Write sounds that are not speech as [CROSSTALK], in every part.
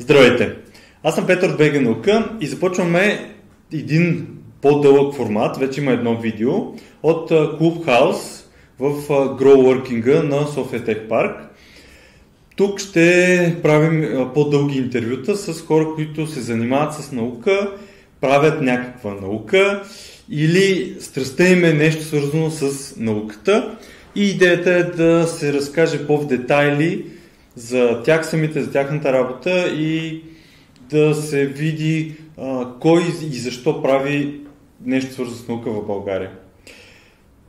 Здравейте! Аз съм Петър БГ Наука и започваме един по-дълъг формат, вече има едно видео, от Clubhouse в Grow на София Tech Park. Тук ще правим по-дълги интервюта с хора, които се занимават с наука, правят някаква наука или страстта им е нещо свързано с науката. И идеята е да се разкаже по-в детайли за тях самите, за тяхната работа и да се види а, кой и защо прави нещо свързано с наука в България.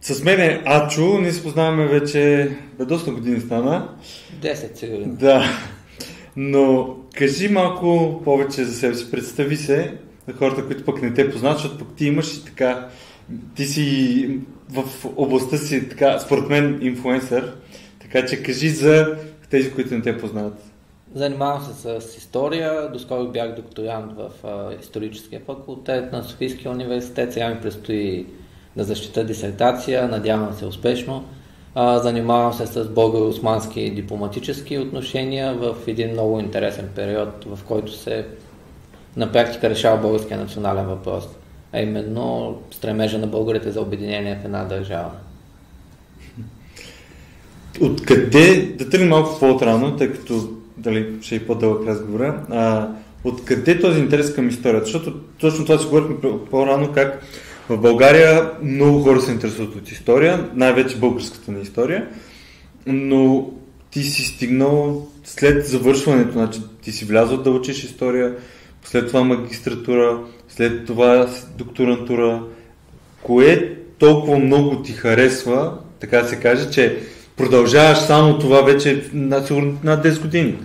С мен е Ачо, ние се познаваме вече бе, доста години стана. 10 сигурно. Да. Но кажи малко повече за себе си. Представи се на хората, които пък не те познават, защото пък ти имаш и така, ти си в областта си, така, според мен, инфлуенсър. Така че кажи за тези, които не те познават. Занимавам се с история. Доскоро бях докторант в историческия факултет на Софийския университет. Сега ми предстои да защита дисертация. Надявам се успешно. Занимавам се с българо-османски дипломатически отношения в един много интересен период, в който се на практика решава българския национален въпрос, а именно стремежа на българите за обединение в една държава. Откъде, да тръгнем малко по-отрано, тъй като дали ще е по-дълъг разговора, а, откъде този интерес към историята? Защото точно това си говорихме по-рано, как в България много хора се интересуват от история, най-вече българската на история, но ти си стигнал след завършването, значи ти си влязъл да учиш история, след това магистратура, след това докторантура. Кое толкова много ти харесва, така се каже, че продължаваш само това вече на сигурно над 10 години.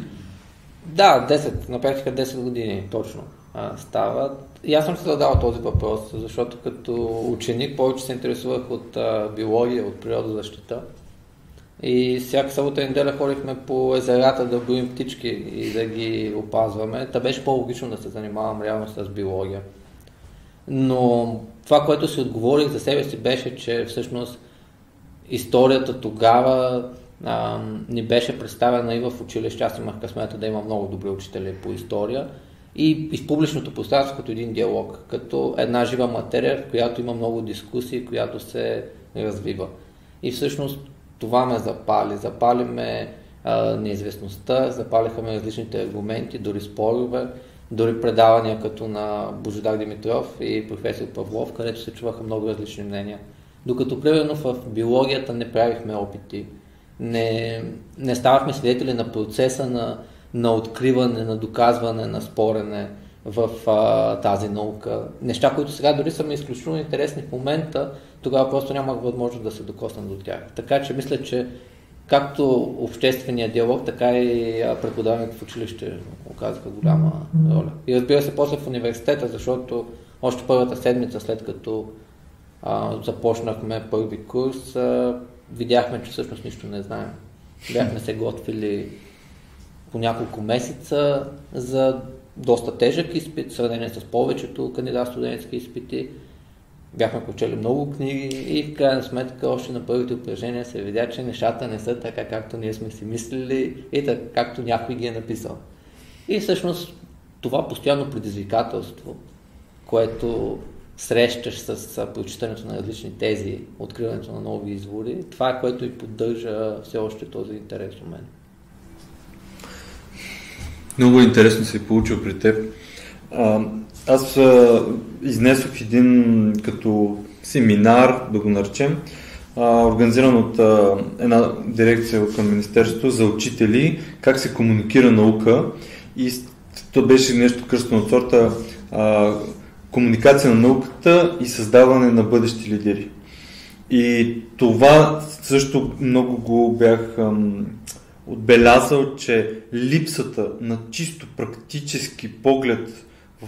Да, 10, на практика 10 години точно а, стават. И аз съм се задал този въпрос, защото като ученик повече се интересувах от а, биология, от природозащита. И всяка събота и неделя ходихме по езерата да броим птички и да ги опазваме. Та беше по-логично да се занимавам реално с биология. Но това, което си отговорих за себе си беше, че всъщност историята тогава а, ни беше представена и в училище. Аз имах късмета да има много добри учители по история. И, и в публичното пространство като един диалог, като една жива материя, в която има много дискусии, която се развива. И всъщност това ме запали. Запали ме а, неизвестността, запалиха ме различните аргументи, дори спорове, дори предавания като на Божидар Димитров и професор Павлов, където се чуваха много различни мнения. Докато, примерно, в биологията не правихме опити, не, не ставахме свидетели на процеса на, на откриване, на доказване, на спорене в а, тази наука. Неща, които сега дори са ми изключително интересни в момента, тогава просто нямах възможност да се докосна до тях. Така че мисля, че както обществения диалог, така и преподаването в училище оказаха голяма роля. И разбира се, после в университета, защото още първата седмица, след като а, започнахме първи курс, а, видяхме, че всъщност нищо не знаем. Бяхме се готвили по няколко месеца за доста тежък изпит, в сравнение с повечето кандидат студентски изпити. Бяхме прочели много книги и в крайна сметка още на първите упражнения се видя, че нещата не са така, както ние сме си мислили и така, както някой ги е написал. И всъщност това постоянно предизвикателство, което срещаш с прочитането на различни тези, откриването на нови извори, това е което и поддържа все още този интерес у мен. Много интересно се е получил при теб. А, аз а, изнесох един като семинар, да го наречем, а, организиран от а, една дирекция към Министерството за учители, как се комуникира наука и то беше нещо кръстно от сорта а, комуникация на науката и създаване на бъдещи лидери. И това също много го бях отбелязал, че липсата на чисто практически поглед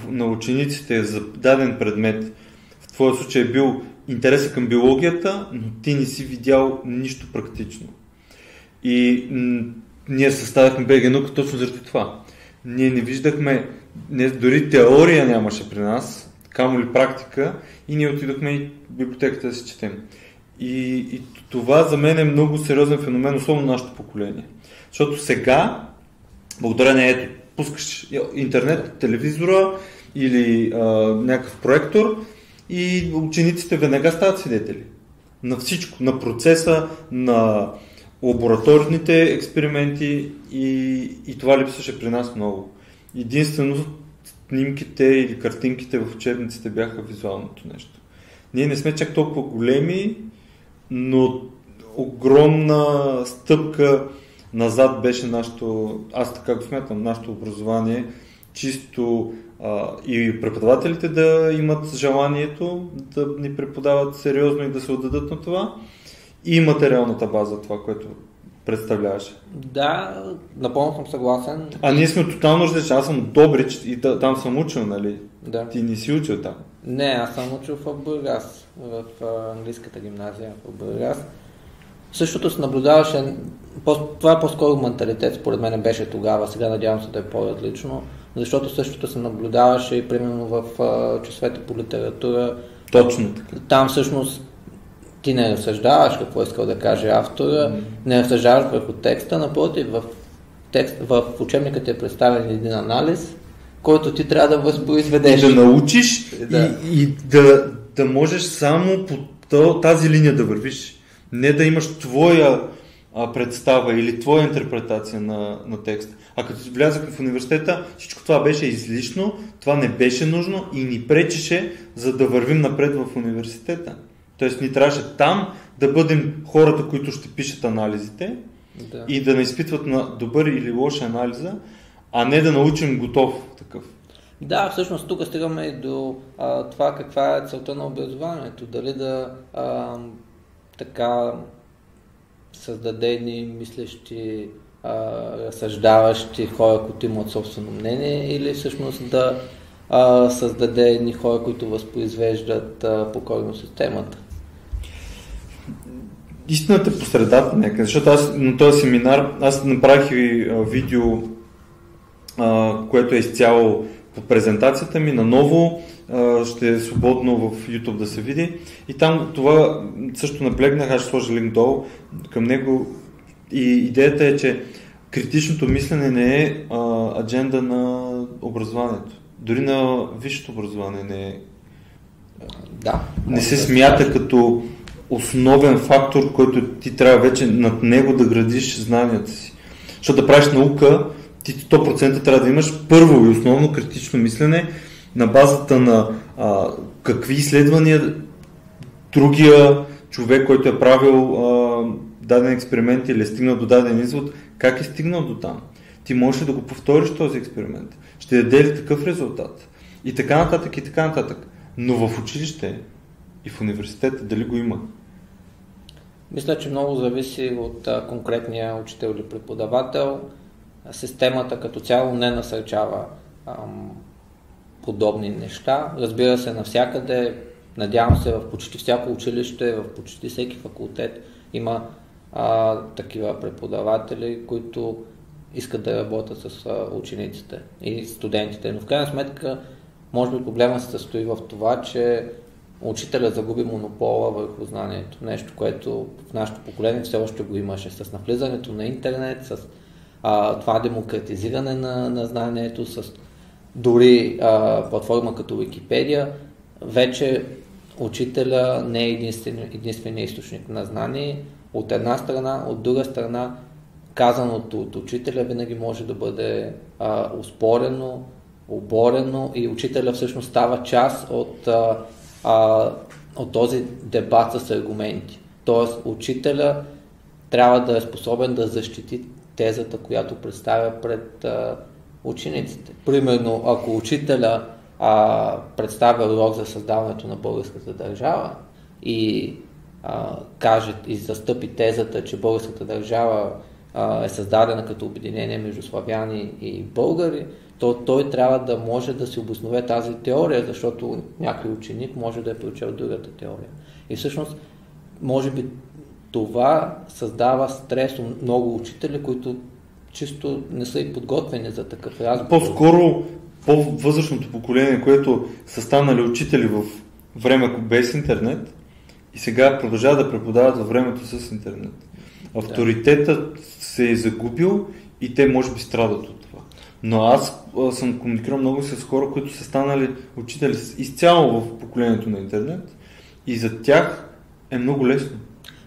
на учениците за даден предмет, в твоя случай е бил интереса към биологията, но ти не си видял нищо практично. И ние съставяхме БГ наука точно заради това. Ние не виждахме, не, дори теория нямаше при нас, камо ли практика, и ние отидохме и библиотеката да си четем. И, и това за мен е много сериозен феномен, особено нашето поколение. Защото сега, благодарение ето пускаш интернет, телевизора или а, някакъв проектор и учениците веднага стават свидетели. На всичко, на процеса, на лабораторните експерименти и, и това липсваше при нас много. Единствено снимките или картинките в учебниците бяха визуалното нещо. Ние не сме чак толкова големи, но огромна стъпка назад беше нашето, аз така го смятам, нашето образование, чисто а, и преподавателите да имат желанието да ни преподават сериозно и да се отдадат на това и материалната база, това, което представляваше. Да, напълно съм съгласен. А ние сме тотално различни. Аз съм Добрич и там съм учил, нали? Да. Ти не си учил там. Не, аз съм учил в Бургас, в английската гимназия в Бургас. Същото се наблюдаваше, това е по-скоро менталитет, според мен беше тогава, сега надявам се да е по-различно, защото същото се наблюдаваше и примерно в часовете по литература. Точно така. Там всъщност ти не разсъждаваш какво искал да каже автора, mm. не разсъждаваш върху текста, напротив, в, текст, в учебника ти е представен един анализ, който ти трябва да възпроизведеш. И да научиш да. и, и да, да можеш само по тази линия да вървиш. Не да имаш твоя а, представа или твоя интерпретация на, на текста. А като влязахме в университета, всичко това беше излишно, това не беше нужно и ни пречеше, за да вървим напред в университета. Тоест ни трябваше там да бъдем хората, които ще пишат анализите да. и да не изпитват на добър или лош анализа, а не да научим готов такъв. Да, всъщност тук стигаме и до а, това каква е целта на образованието. Дали да а, така създаде едни мислещи, а, разсъждаващи хора, които имат собствено мнение, или всъщност да а, създаде едни хора, които възпроизвеждат а, покойно системата истината е по средата някъде, защото аз на този семинар, аз направих и видео, а, което е изцяло по презентацията ми, наново а, ще е свободно в YouTube да се види. И там това също наблегнах, аз ще сложа линк долу към него. И идеята е, че критичното мислене не е а, адженда на образованието. Дори на висшето образование не е. Да. Не се смята като основен фактор, който ти трябва вече над него да градиш знанията си. Защото да правиш наука, ти 100% трябва да имаш първо и основно критично мислене на базата на а, какви изследвания другия човек, който е правил а, даден експеримент или е стигнал до даден извод, как е стигнал до там. Ти можеш ли да го повториш този експеримент? Ще даде ли такъв резултат? И така нататък, и така нататък. Но в училище и в университета дали го има? Мисля, че много зависи от конкретния учител или преподавател. Системата като цяло не насърчава ам, подобни неща. Разбира се, навсякъде, надявам се, в почти всяко училище, в почти всеки факултет има а, такива преподаватели, които искат да работят с а, учениците и студентите. Но в крайна сметка, може би проблема се състои в това, че учителя загуби монопола върху знанието. Нещо, което в нашето поколение все още го имаше с навлизането на интернет, с а, това демократизиране на, на знанието, с дори а, платформа като Википедия. Вече учителя не е единствен, единствения източник на знание. От една страна, от друга страна, казаното от учителя винаги може да бъде а, успорено, оборено и учителя всъщност става част от а, а, от този дебат с аргументи. Тоест, учителя трябва да е способен да защити тезата, която представя пред а, учениците. Примерно, ако учителя а, представя урок за създаването на българската държава и а, каже и застъпи тезата, че българската държава а, е създадена като обединение между славяни и българи, то той трябва да може да си обоснове тази теория, защото някой ученик може да е прочел другата теория. И всъщност, може би това създава стрес у много учители, които чисто не са и подготвени за такъв разговор. По-скоро по-възрастното поколение, което са станали учители в време без интернет и сега продължават да преподават във времето с интернет. Авторитетът да. се е загубил и те може би страдат от Но аз а, съм комуникирал много с хора, които са станали учители изцяло в поколението на интернет и за тях е много лесно.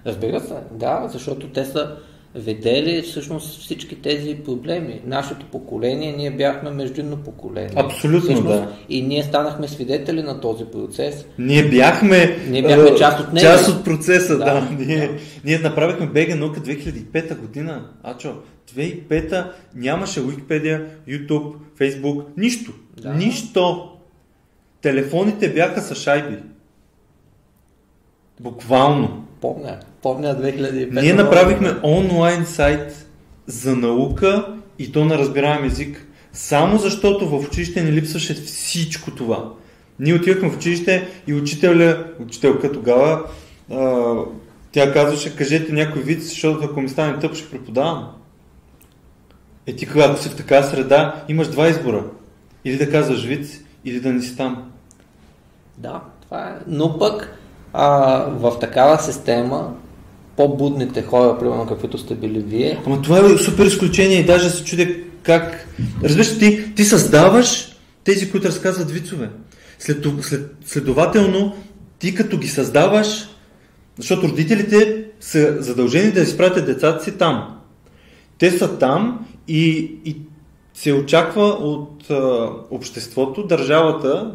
Разбира се, да, защото те са видели всъщност всички тези проблеми. Нашето поколение, ние бяхме междинно поколение. Абсолютно, всъщност, да. И ние станахме свидетели на този процес. Ние бяхме, ние бяхме част от него. Част от процеса, да. да. Ние, да. ние направихме БГ наука 2005 година. Ачо, 2005 нямаше Wikipedia, YouTube, Facebook, нищо. Да. Нищо. Телефоните бяха с шайби. Буквално. Помня. Помня 2005. Ние направихме онлайн сайт за наука и то на разбираем език. Само защото в училище ни липсваше всичко това. Ние отивахме в училище и учителя, учителка тогава, а, тя казваше, кажете някой вид, защото ако ми стане тъп, ще преподавам. Е ти когато си в такава среда, имаш два избора. Или да казваш вид, или да не си там. Да, това е. Но пък а, в такава система по-будните хора, примерно каквито сте били вие. Ама това е супер изключение и даже се чудя как... Разбираш, ти, ти създаваш тези, които разказват вицове. След, след, следователно, ти като ги създаваш, защото родителите са задължени да изпратят децата си там. Те са там и, и се очаква от а, обществото, държавата,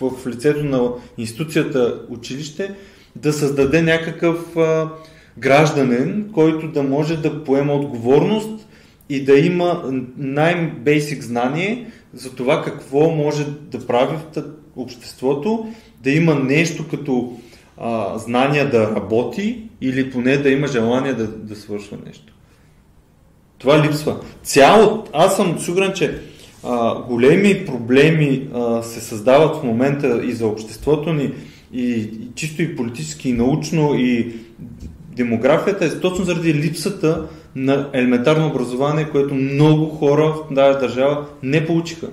в лицето на институцията училище, да създаде някакъв а, гражданин, който да може да поема отговорност и да има най-бейсик знание за това какво може да прави в обществото, да има нещо като а, знания да работи или поне да има желание да, да свършва нещо. Това липсва. Цяло, аз съм сигурен, че а, големи проблеми а, се създават в момента и за обществото ни, и, и чисто и политически, и научно, и демографията е точно заради липсата на елементарно образование, което много хора в тази държава не получиха.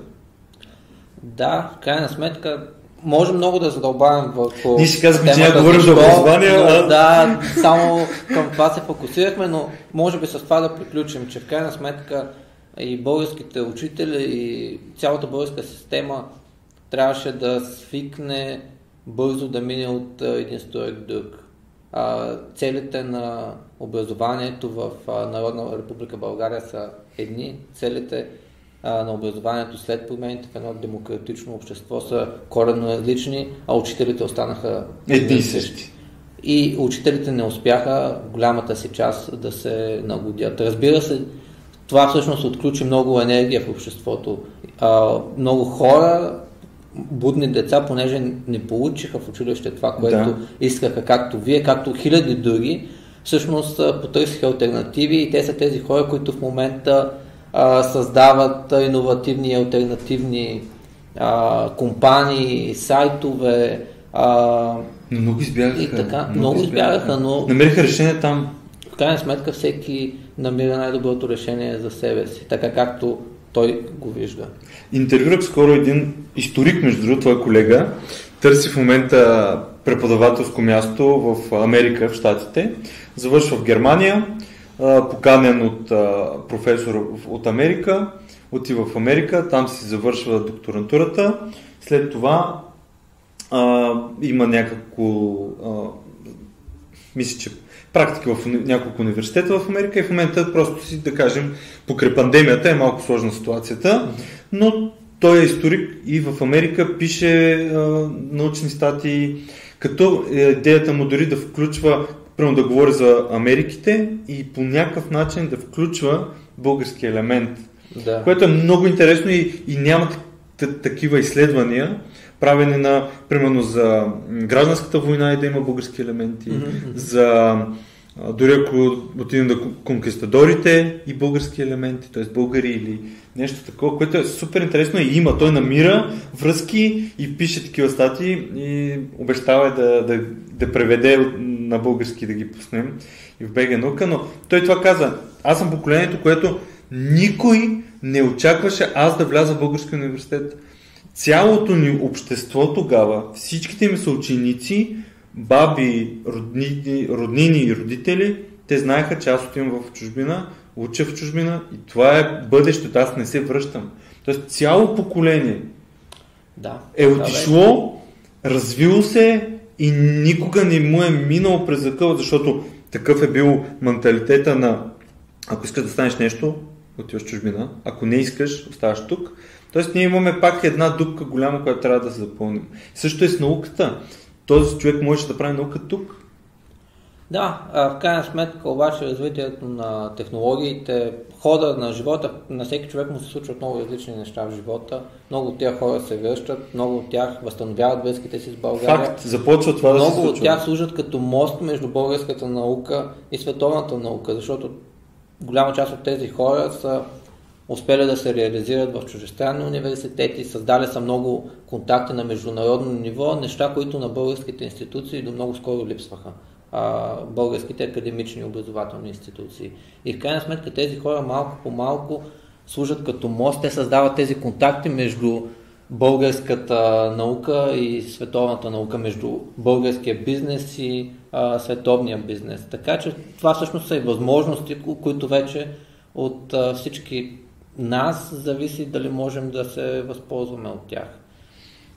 Да, в крайна сметка може много да задълбавим в. Ние ще казахме, че няма говорим за образование. А... Да, само към това се фокусирахме, но може би с това да приключим, че в крайна сметка и българските учители и цялата българска система трябваше да свикне бързо да мине от един строек друг а, целите на образованието в а, Народна република България са едни, целите а, на образованието след промените в едно демократично общество са коренно различни, а учителите останаха едни и същи. И учителите не успяха голямата си част да се нагодят. Разбира се, това всъщност отключи много енергия в обществото. А, много хора будни деца, понеже не получиха в училище това, което да. искаха, както вие, както хиляди други, всъщност потърсиха альтернативи и те са тези хора, които в момента а, създават иновативни и альтернативни а, компании, сайтове. А, много избягаха. И така, много, много избягаха, но... Намериха решение там. В крайна сметка всеки намира най-доброто решение за себе си, така както той го вижда. Интервюрах скоро един историк, между другото, твой колега, търси в момента преподавателско място в Америка, в Штатите, завършва в Германия, поканен от професор от Америка, отива в Америка, там си завършва докторантурата, след това а, има някакво, а, мисля, че практика в няколко университета в Америка и в момента просто си, да кажем, покрай пандемията е малко сложна ситуацията, но той е историк и в Америка пише а, научни статии, като е, идеята му дори да включва, прямо да говори за Америките и по някакъв начин да включва български елемент. Да. Което е много интересно и, и няма такива изследвания, правени на, примерно за гражданската война и да има български елементи, mm-hmm. за дори ако отидем да конкистадорите и български елементи, т.е. българи или нещо такова, което е супер интересно и има. Той намира връзки и пише такива статии и обещава да, да, да преведе на български да ги пуснем и в БГ наука, но той това каза. Аз съм поколението, което никой не очакваше аз да вляза в български университет. Цялото ни общество тогава, всичките ми са ученици, баби, роднини, роднини и родители, те знаеха, че аз отивам в чужбина, уча в чужбина и това е бъдещето. Аз не се връщам. Тоест цяло поколение Да. е Да, бе. отишло, развило се и никога не му е минало през закъл, защото такъв е бил менталитета на ако искаш да станеш нещо, отиваш в чужбина, ако не искаш, оставаш тук. Тоест ние имаме пак една дупка голяма, която трябва да се запълним. Също е с науката. Този човек може да прави наука тук. Да, в крайна сметка обаче развитието на технологиите, хода на живота, на всеки човек му се случват много различни неща в живота. Много от тях хора се връщат, много от тях възстановяват връзките си с България. Факт, започва това да се много от тях служат като мост между българската наука и световната наука, защото голяма част от тези хора са успели да се реализират в чужестранни университети, създали са много контакти на международно ниво, неща, които на българските институции до много скоро липсваха. Българските академични образователни институции. И в крайна сметка тези хора малко по малко служат като мост, те създават тези контакти между българската наука и световната наука, между българския бизнес и а, световния бизнес. Така че това всъщност са и възможности, ко- които вече от а, всички нас зависи дали можем да се възползваме от тях.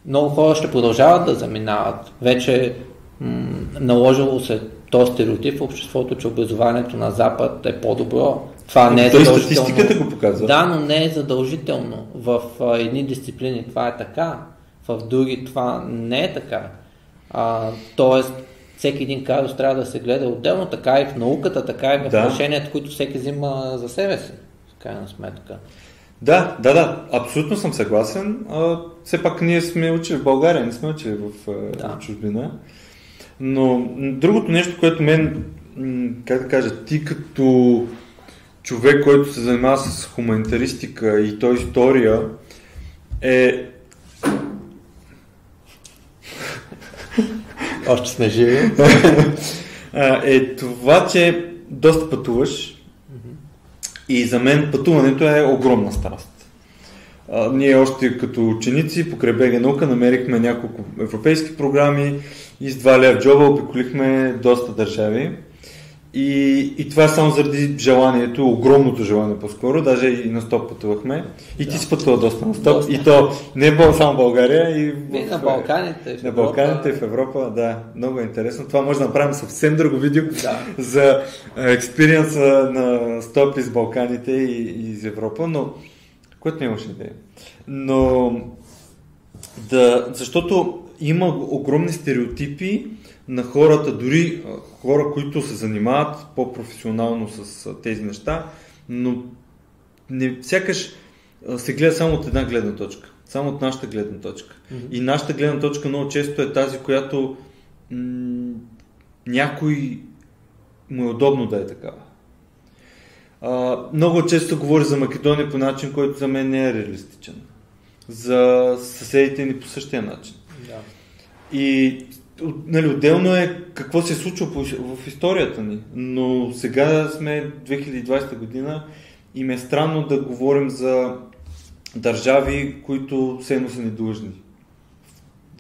Много хора ще продължават да заминават. Вече м- наложило се този стереотип в обществото, че образованието на Запад е по-добро. Това не е Той задължително. статистиката го показва. Да, но не е задължително. В а, едни дисциплини това е така, в други това не е така. А, тоест, всеки един казус трябва да се гледа отделно, така и в науката, така и в Да. решенията, които всеки взима за себе си, крайна сметка. Да, да, да, абсолютно съм съгласен. А, все пак ние сме учили в България, не сме учили в, а, Да. в чужбина. Но другото нещо, което мен, как да кажа, ти като човек, който се занимава с хуманитаристика и то история, е Още сме живи. [LAUGHS] е това, че доста пътуваш и за мен пътуването е огромна страст. А, ние още като ученици покрай БГ наука намерихме няколко европейски програми и с два лева в джоба обиколихме доста държави. И, и това е само заради желанието, огромното желание по-скоро, даже и на стоп пътувахме. И ти Да. си пътува доста на стоп. Доста. И то не е било само България. И в- на Балканите. в на. Балканите в Европа, да, много е интересно. Това може да направим съвсем друго видео Да. [LAUGHS] за е, експириенса на стоп из Балканите и, и из Европа, но което нямаше идея. Но да, защото има огромни стереотипи на хората, дори хора, които се занимават по-професионално с тези неща, но не, сякаш се гледа само от една гледна точка. Само от нашата гледна точка. Мгм. И нашата гледна точка много често е тази, която м- някой му е удобно да е такава. А, много често говори за Македония по начин, който за мен не е реалистичен. За съседите ни по същия начин. Да. И нали, отделно е какво се е по- в историята ни. Но сега сме 2020 година и ме е странно да говорим за държави, които все едно са недължни.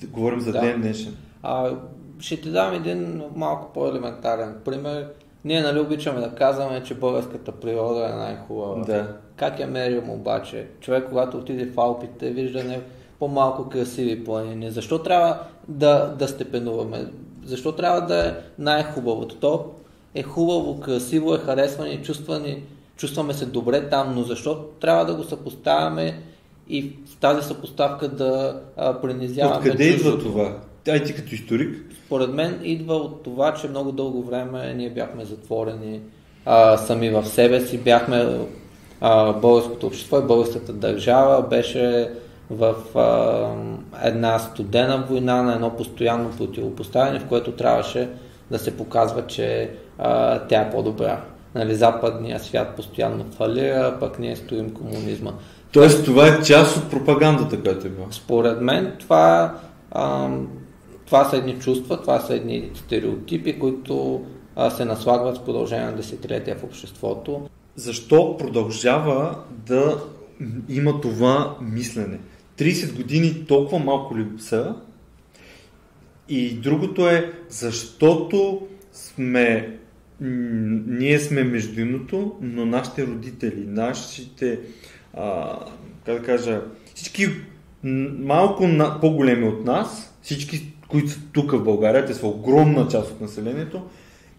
Говорим за Да. ден днешен. А, ще ти дам един малко по-елементарен пример. Ние нали обичаме да казваме, че българската природа е най-хубава. Да. Как я мерим обаче? Човек, когато отиде в Алпите, вижда не по-малко красиви планини. Защо трябва да, да степенуваме? Защо трябва да е най-хубавото? То е хубаво, красиво е, харесва ни, чувства ни, чувстваме се добре там, но защо трябва да го съпоставяме и в тази съпоставка да а, принизяваме Откъде идва чуждото? това? Ай ти като историк. Според мен идва от това, че много дълго време ние бяхме затворени а, сами в себе си, бяхме а, българското общество и българската държава беше в а, една студена война, на едно постоянно противопоставяне, в което трябваше да се показва, че а, тя е по-добра. Нали, западният свят постоянно фалира, пък ние стоим комунизма. Тоест това е част от пропагандата, която е била. Според мен това, а, това са едни чувства, това са едни стереотипи, които а, се наслагват с продължение на десетилетия в обществото. Защо продължава да има това мислене? 30 години толкова малко ли са? И другото е, защото сме, ние сме междуимното, но нашите родители, нашите а, как да кажа, всички малко на, по-големи от нас, всички, които са тук в България, те са огромна част от населението,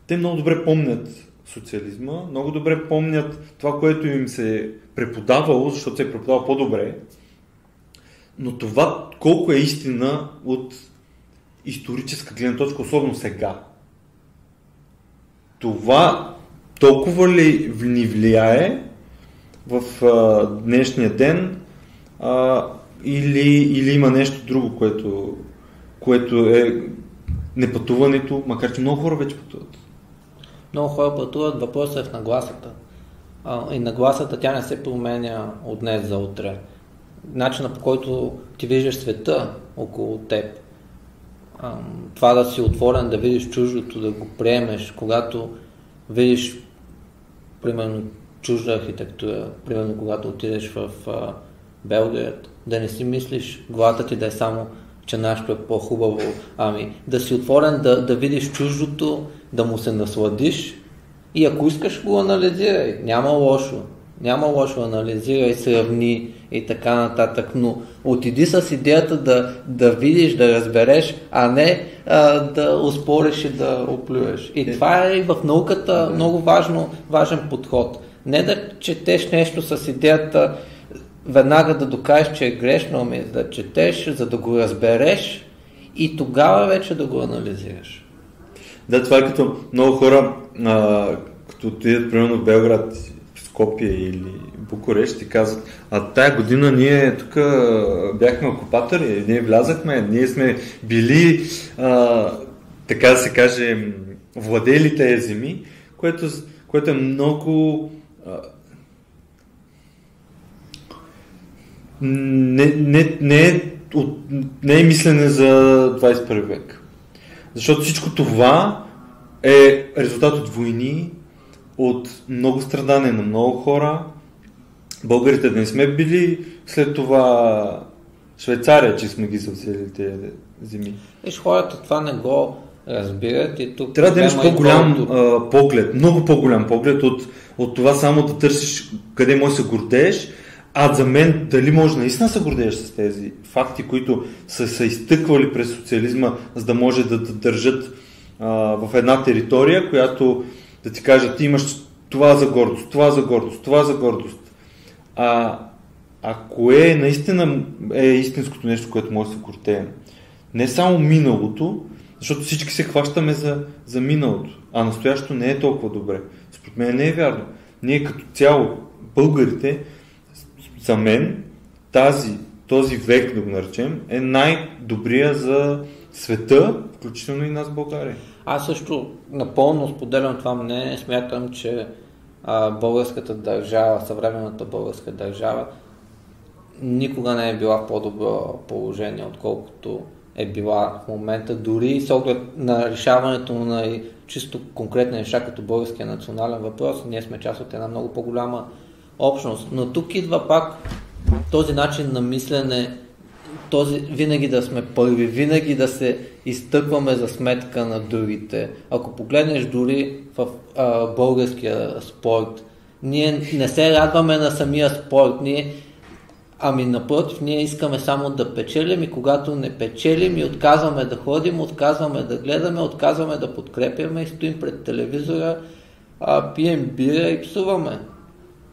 те много добре помнят социализма, много добре помнят това, което им се е преподавало, защото се е преподавало по-добре. Но това колко е истина от историческа гледна точка, особено сега. Това толкова ли ни влияе в а, днешния ден а, или, или има нещо друго, което, което е непътуването, макар че много хора вече пътуват. Много хора пътуват, въпросът е в нагласата. А, и нагласата тя не се променя от днес за утре. Начина по който ти виждаш света около теб, това да си отворен, да видиш чуждото, да го приемеш, когато видиш, примерно, чужда архитектура, примерно когато отидеш в а, Белград, да не си мислиш главата ти да е само, че нашето е по-хубаво, ами да си отворен да, да видиш чуждото, да му се насладиш и ако искаш го анализирай, няма лошо. Няма лошо, анализирай, сравни и така нататък, но отиди с идеята да, да видиш, да разбереш, а не а, да успориш и да оплюеш. И това е в науката много важно, важен подход. Не да четеш нещо с идеята веднага да докажеш, че е грешно, ами да четеш, за да го разбереш и тогава вече да го анализираш. Да, това е като много хора, а, като отидат примерно в Белград, в Скопия или Букурещ и казват, а тая година ние тук бяхме окупатори, ние влязахме, ние сме били, а, така да се каже, владели тези земи, което, което е много а, не, не, не, е, от, не е мислене за 21 век. Защото всичко това е резултат от войни, от много страдания на много хора. Българите да не сме били след това Швейцария, че сме ги завзели тези земи. Виж, хората това не го разбират и тук... Трябва да имаш по-голям а, поглед, много по-голям поглед от, от това само да търсиш къде можеш да се гордееш, а за мен, дали може наистина се гордееш с тези факти, които са се изтъквали през социализма, за да може да, да държат а, в една територия, която да ти кажат, ти имаш това за гордост, това за гордост, това за гордост. А, а кое наистина е истинското нещо, което може да се гордеем? Не само миналото, защото всички се хващаме за, за миналото, а настоящето не е толкова добре. Според мен не е вярно. Ние като цяло, българите, за мен тази, този век, да го наречем, е най-добрия за света, включително и нас в България. Аз също напълно споделям това мнение. Смятам, че а, българската държава, съвременната българска държава, никога не е била в по-добро положение, отколкото е била в момента, дори с оглед на решаването на чисто конкретни неща, като българския национален въпрос, ние сме част от една много по-голяма общност. Но тук идва пак този начин на мислене, този, винаги да сме първи, винаги да се изтъкваме за сметка на другите. Ако погледнеш дори в а, българския спорт, ние не се радваме на самия спорт, ние Ами напротив, ние искаме само да печелим и когато не печелим и отказваме да ходим, отказваме да гледаме, отказваме да подкрепяме и стоим пред телевизора, а, пием бира и псуваме.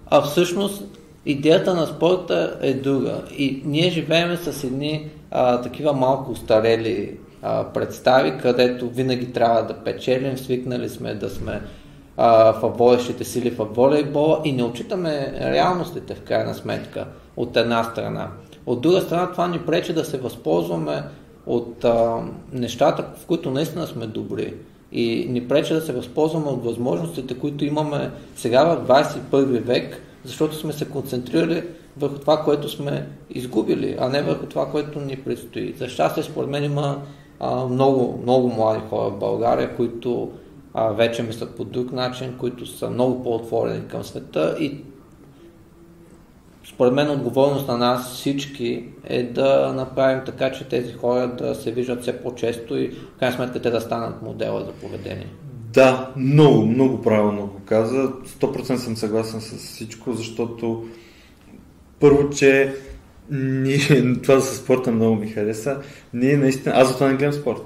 А всъщност идеята на спорта е друга. И ние живеем с едни а, такива малко устарели а, представи, където винаги трябва да печелим, свикнали сме да сме в водещите сили в волейбола и не отчитаме реалностите в крайна сметка от една страна. От друга страна това ни пречи да се възползваме от а, нещата, в които наистина сме добри и ни пречи да се възползваме от възможностите, които имаме сега в 21 век, защото сме се концентрирали върху това, което сме изгубили, а не върху това, което ни предстои. За щастие, според мен има а, много, много млади хора в България, които а, вече мислят по друг начин, които са много по-отворени към света и според мен отговорност на нас всички е да направим така, че тези хора да се виждат все по-често и в крайна сметка те да станат модела за поведение. Да, много, много правилно го каза. 100% съм съгласен с всичко, защото Първо, че ние, [LAUGHS] това със спорта много ми хареса. Ние наистина, аз затова не гледам спорт.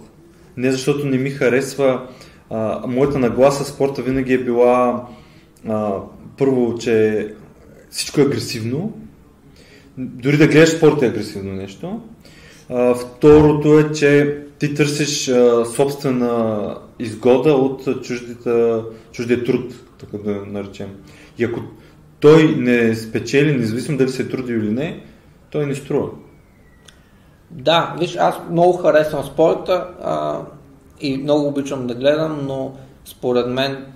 Не защото не ми харесва а, моята нагласа спорта винаги е била а, първо, че всичко е агресивно. Дори да гледаш спорт е агресивно нещо. А, второто е, че ти търсиш а, собствена изгода от чуждите, чуждия труд, така да наречем. И ако той не спечели, независимо дали се е трудил или не, той не струва. Да, виж, аз много харесвам спорта а, и много обичам да гледам, но според мен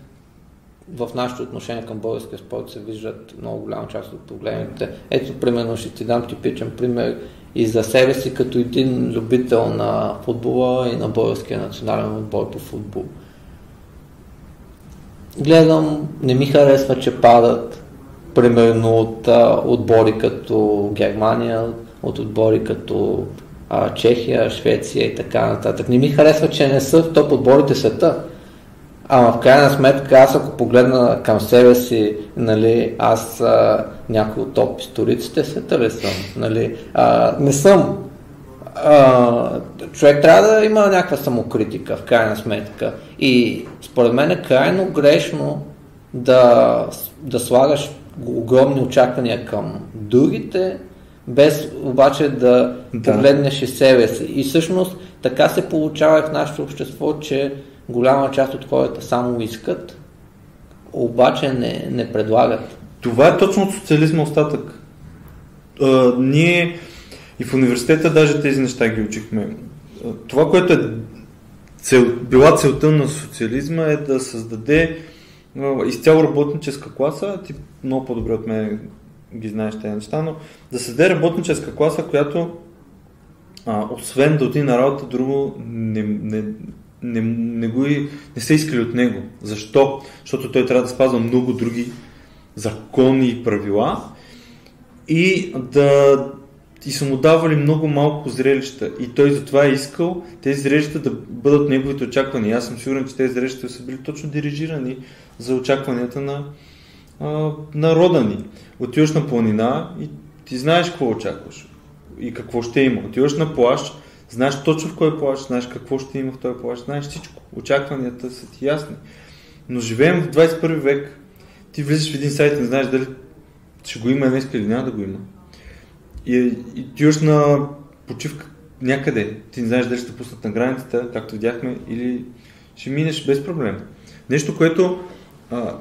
в нашето отношение към българския спорт се виждат много голяма част от проблемите. Ето, примерно, ще ти дам типичен пример и за себе си като един любител на футбола и на българския национален отбор по футбол. Гледам, не ми харесва, че падат, примерно от а, отбори като Германия, от отбори като а, Чехия, Швеция и така нататък. Не ми харесва, че не са в топ отборите света. Ама в крайна сметка, аз ако погледна към себе си, нали, аз а, някой от топ историците света ли съм? Нали? А, не съм. А, човек трябва да има някаква самокритика, в крайна сметка. И според мен е крайно грешно да, да слагаш огромни очаквания към другите, без обаче да, да. погледнеш и себе си. И всъщност така се получава и в нашето общество, че голяма част от хората само искат, обаче не, не предлагат. Това е точно от социализма остатък. А, ние и в университета даже тези неща ги учихме. Това, което е цел, била целта на социализма е да създаде изцяло работническа класа, ти много по-добре от мен ги знаеш тези неща, но да създаде работническа класа, която а, освен да отиде на работа, друго не, не, не, не, го не са искали от него. Защо? Защото той трябва да спазва много други закони и правила и да и са му давали много малко зрелища. И той затова е искал тези зрелища да бъдат неговите очаквания. Аз съм сигурен, че тези зрелища са били точно дирижирани за очакванията на народа ни. Отиваш на планина и ти знаеш какво очакваш и какво ще има. Отиваш на плащ, знаеш точно в кой плащ, знаеш какво ще има в този плащ, знаеш всичко. Очакванията са ти ясни. Но живеем в 21 век. Ти влизаш в един сайт и не знаеш дали ще го има днес или няма да го има. И, и отиваш на почивка някъде. Ти не знаеш дали ще пуснат на границата, както видяхме, или ще минеш без проблем. Нещо, което а,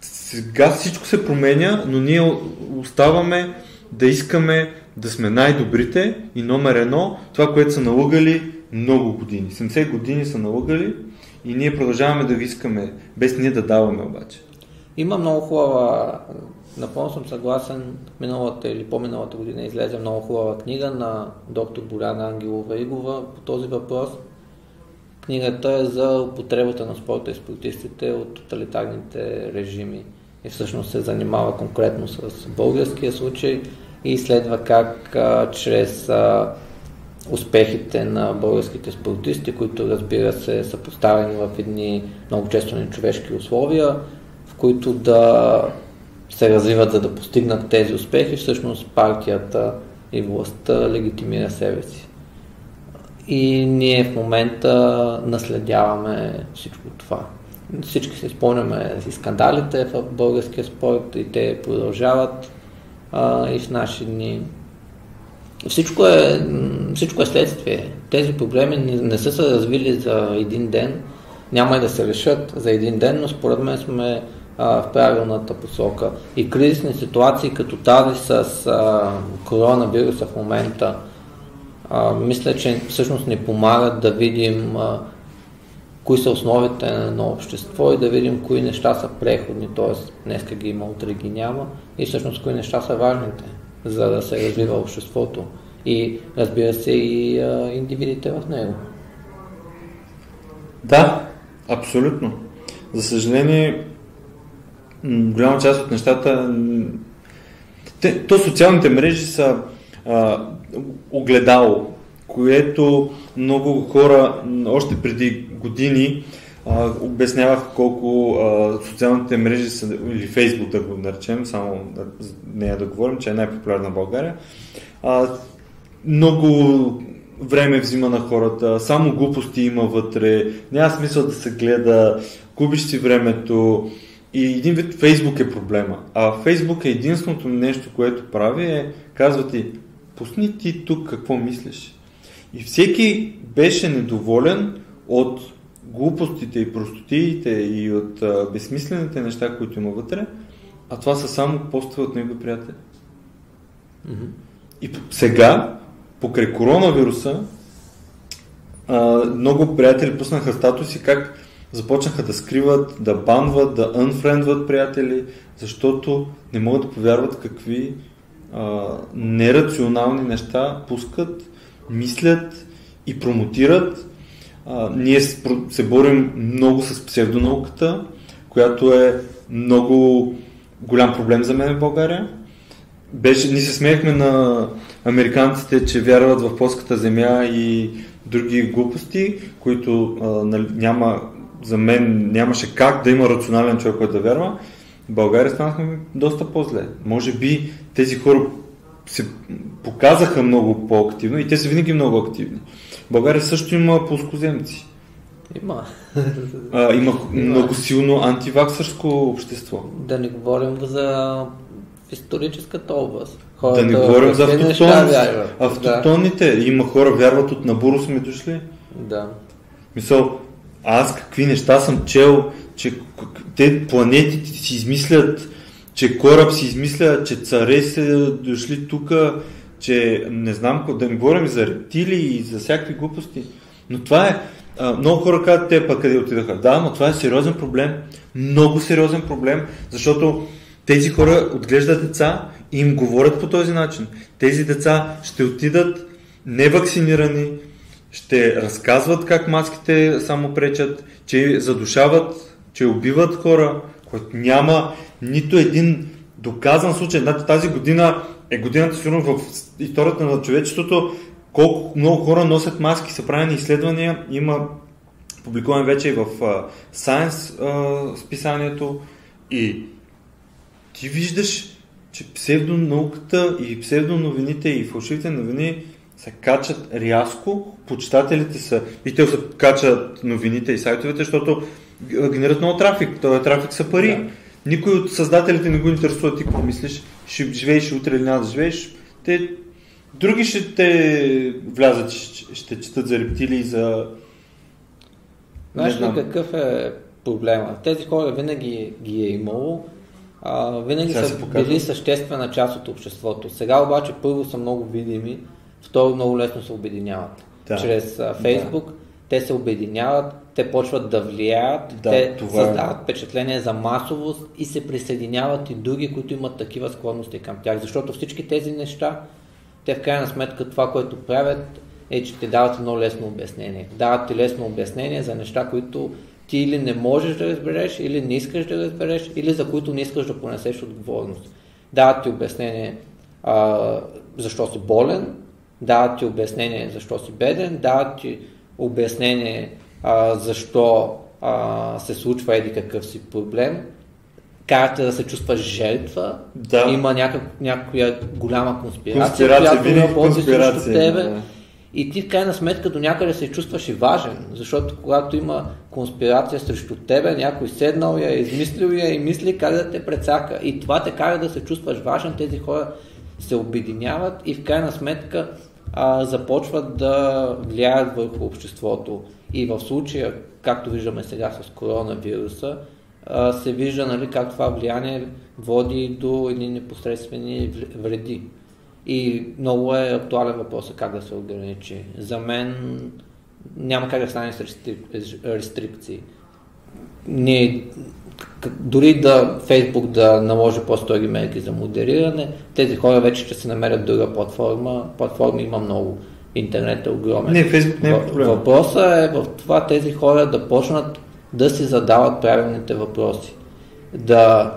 сега всичко се променя, но ние оставаме да искаме да сме най-добрите и номер едно, това, което са налагали много години. 70 години са налагали и ние продължаваме да ги искаме, без ние да даваме обаче. Има много хубава, напълно съм съгласен, миналата или по-миналата година излезе много хубава книга на доктор Боряна Ангелова Игова по този въпрос. Книгата е за употребата на спорта и спортистите от тоталитарните режими и всъщност се занимава конкретно с българския случай и изследва как а, чрез а, успехите на българските спортисти, които разбира се са поставени в едни много често нечовешки условия, в които да се развиват за да постигнат тези успехи, всъщност партията и властта легитимира себе си. И ние в момента наследяваме всичко това. Всички се спомняме и скандалите в българския спорт и те продължават а, и в наши дни. Всичко е, всичко е следствие. Тези проблеми не, не са се развили за един ден, няма и да се решат за един ден, но според мен сме а, в правилната посока. И кризисни ситуации като тази с а, коронавируса в момента, а, мисля, че всъщност ни помагат да видим а, кои са основите на едно общество и да видим кои неща са преходни, т.е. днеска ги има, утре ги няма и всъщност кои неща са важните, за да се развива обществото и разбира се и а, индивидите в него. Да, абсолютно. За съжаление, голяма част от нещата. Те, то социалните мрежи са а, огледало, което много хора още преди години обяснявах колко а, социалните мрежи са, или Фейсбук да го наречем, само да, нея да говорим, че е най-популярна в България. А, много време взима на хората, само глупости има вътре, няма смисъл да се гледа, губиш си времето и един вид Фейсбук е проблема. А Фейсбук е единственото нещо, което прави е, казва ти, пусни ти тук какво мислиш. И всеки беше недоволен от глупостите и простотиите и от а, безсмислените неща, които има вътре, а това са само постове от негови приятели. Mm-hmm. И сега, покрай коронавируса, а, много приятели пуснаха статуси как започнаха да скриват, да банват, да unfriendват приятели, защото не могат да повярват какви а, нерационални неща пускат, мислят и промотират. Ние се борим много с псевдонауката, която е много голям проблем за мен в България. Беше, ние се смеехме на американците, че вярват в плоската земя и други глупости, които а, нали, няма, за мен нямаше как да има рационален човек, който да вярва. В България станахме доста по-зле. Може би тези хора се показаха много по-активно и те са винаги много активни. В България също има плоскоземци. Има. А, има, има много силно антиваксърско общество. Да не говорим за историческата област. Хората да не говорим за автотонните. Автотонните. Да. Има хора, вярват от Набуро сме дошли. Да. Мисъл, аз какви неща съм чел, че те планетите си измислят, че кораб си измисля, че царе са дошли тук, че не знам, да не говорим за рептили и за всякакви глупости. Но това е, а, много хора казват, те пък къде отидаха. Да, но това е сериозен проблем. Много сериозен проблем, защото тези хора отглеждат деца и им говорят по този начин. Тези деца ще отидат невакцинирани, ще разказват как маските само пречат, че задушават, че убиват хора, което няма нито един доказан случай. Значи тази година е годината сигурно в историята на човечеството, колко много хора носят маски, са правени изследвания, има публикуван вече и в Science списанието. И ти виждаш, че псевдонауката и псевдоновините и фалшивите новини се качат рязко, почитателите са, и те се качат новините и сайтовете, защото генерират много трафик. Този трафик са пари. Да. Никой от създателите не го интересува ти какво мислиш, ще живееш утре или няма да живееш. Те, други ще те влязат, ще четат за рептилии, за... Знаеш ли какъв е проблема? Тези хора винаги ги е имало, а, винаги Сега са били съществена част от обществото. Сега обаче първо са много видими, второ много лесно се обединяват. Да. Чрез а, Фейсбук да. Те се обединяват, те почват да влияят, да, те това е. създават впечатление за масовост и се присъединяват и други, които имат такива склонности към тях. Защото всички тези неща, те в крайна сметка това, което правят, е, че ти дават едно лесно обяснение. Дават ти лесно обяснение за неща, които ти или не можеш да разбереш, или не искаш да разбереш, или за които не искаш да понесеш отговорност. Дават ти обяснение а, защо си болен, дават ти обяснение защо си беден, дават ти обяснение а, защо а, се случва еди какъв си проблем, карате да се чувстваш жертва, да. има някак, някоя голяма конспирация, конспирация която работи срещу тебе. Да. И ти в крайна сметка до някъде се чувстваш и важен, защото когато има конспирация срещу тебе, някой седнал я, измислил я и мисли как да те прецака. И това те кара да се чувстваш важен, тези хора се обединяват и в крайна сметка а, започват да влияят върху обществото. И в случая, както виждаме сега с коронавируса, а, се вижда нали, как това влияние води до едни непосредствени вреди. И много е актуален въпрос как да се ограничи. За мен няма как да стане с рестрикции. Ние, дори да Фейсбук да наложи по-строги мерки за модериране, тези хора вече ще се намерят друга платформа. Платформи има много. Интернет е огромен. Не, Фейсбук не е проблем. Въпросът е в това тези хора да почнат да си задават правилните въпроси. Да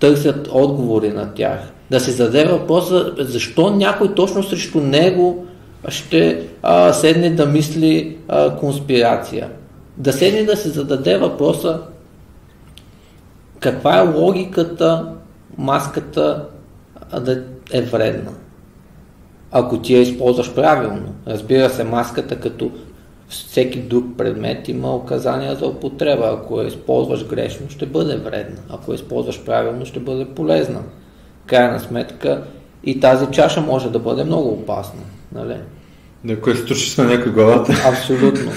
търсят отговори на тях да се зададе въпроса защо някой точно срещу него ще а, седне да мисли а, конспирация. да седне да се зададе въпроса каква е логиката маската да е вредна. Ако ти я използваш правилно, разбира се, маската като всеки друг предмет има указания за употреба. Ако я използваш грешно, ще бъде вредна. Ако я използваш правилно, ще бъде полезна. Крайна сметка и тази чаша може да бъде много опасна. Нали? Да, ако я струшиш на някой главата. Абсолютно.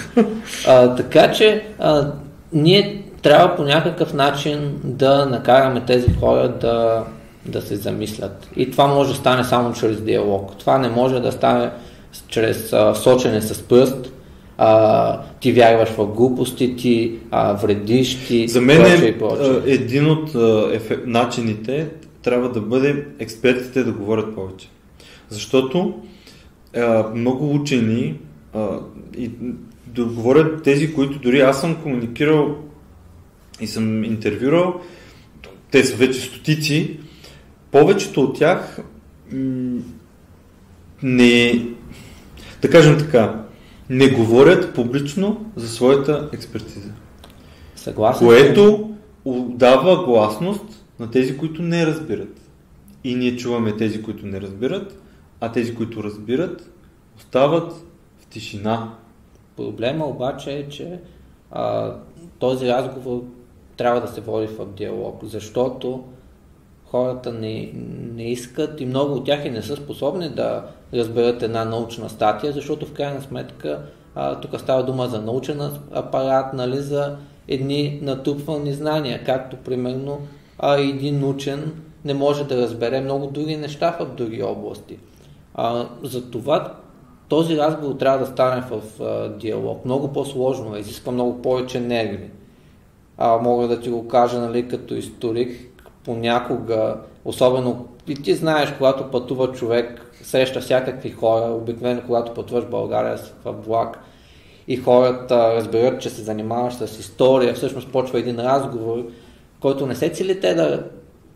А, така че а, ние трябва по някакъв начин да накараме тези хора да, да се замислят. И това може да стане само чрез диалог. Това не може да стане чрез а, сочене с пръст, а, ти вярваш в глупости, ти а, вредиш, ти За мен е, един от а, ефе, начините трябва да бъде експертите да говорят повече. Защото а, много учени а, и да говорят тези, които дори аз съм комуникирал и съм интервюрал, те са вече стотици, повечето от тях м- не, да кажем така, не говорят публично за своята експертиза. Съгласен. Което дава гласност на тези, които не разбират. И ние чуваме тези, които не разбират, а тези, които разбират, остават в тишина. Проблема обаче е, че а, този разговор трябва да се води в диалог, защото хората не, не искат и много от тях и не са способни да разберат една научна статия, защото в крайна сметка а, тук става дума за научен апарат, нали, за едни натрупвани знания, както примерно а, един учен не може да разбере много други неща в други области. А, затова този разговор трябва да стане в а, диалог. Много по-сложно, изисква много повече нерви. А, мога да ти го кажа нали, като историк, понякога, особено и ти знаеш, когато пътува човек, среща всякакви хора, обикновено когато пътуваш в България в влак и хората разберат, че се занимаваш с история, всъщност почва един разговор, който не се цели те да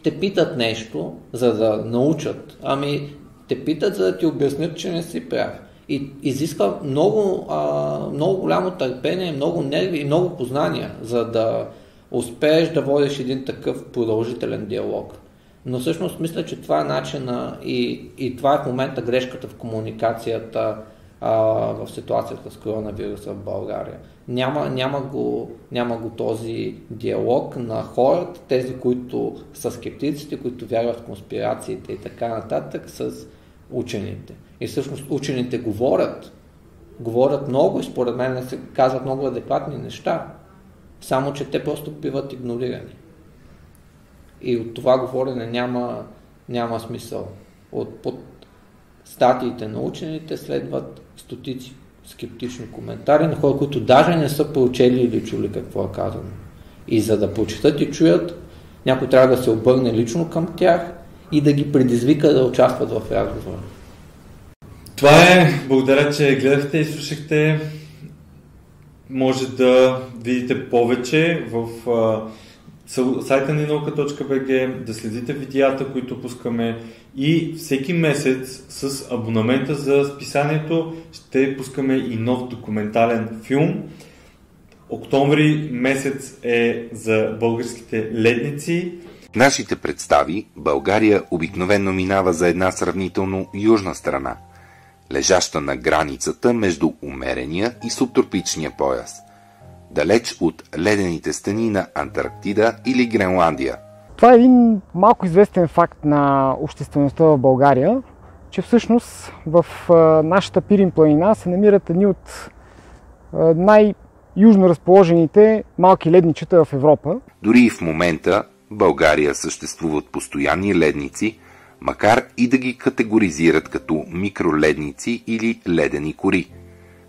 те питат нещо, за да научат, ами те питат, за да ти обяснят, че не си прав. И изисква много, а, много голямо търпение, много нерви и много познания, за да успееш да водиш един такъв продължителен диалог. Но всъщност мисля, че това е начина и, и това е в момента грешката в комуникацията а, в ситуацията с коронавируса в България. Няма, няма, го, няма го този диалог на хората, тези, които са скептиците, които вярват в конспирациите и така нататък, с учените. И всъщност учените говорят, говорят много и според мен се казват много адекватни неща, само че те просто биват игнорирани. И от това говорене няма, няма смисъл. От, под статиите на учените следват стотици скептични коментари на хора, които даже не са проучели или чули какво е казано. И за да прочитат и чуят, някой трябва да се обърне лично към тях и да ги предизвика да участват в разговора. Това е. Благодаря, че гледахте и слушахте. Може да видите повече в сайта ни наука.bg, да следите видеята, които пускаме и всеки месец с абонамента за списанието ще пускаме и нов документален филм. Октомври месец е за българските ледници. Нашите представи България обикновено минава за една сравнително южна страна, лежаща на границата между умерения и субтропичния пояс – далеч от ледените стени на Антарктида или Гренландия. Това е един малко известен факт на обществеността в България, че всъщност в нашата Пирин планина се намират едни от най-южно разположените малки ледничета в Европа. Дори и в момента в България съществуват постоянни ледници, макар и да ги категоризират като микроледници или ледени кори –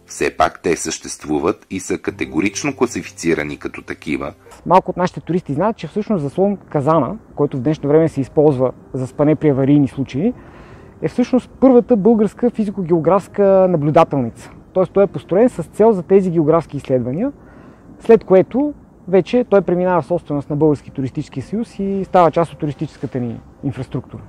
все пак те съществуват и са категорично класифицирани като такива. Малко от нашите туристи знаят, че всъщност заслон Казана, който в днешно време се използва за спане при аварийни случаи, е всъщност първата българска физико-географска наблюдателница. Тоест той е построен с цел за тези географски изследвания, след което вече той преминава в собственост на Български туристически съюз и става част от туристическата ни инфраструктура.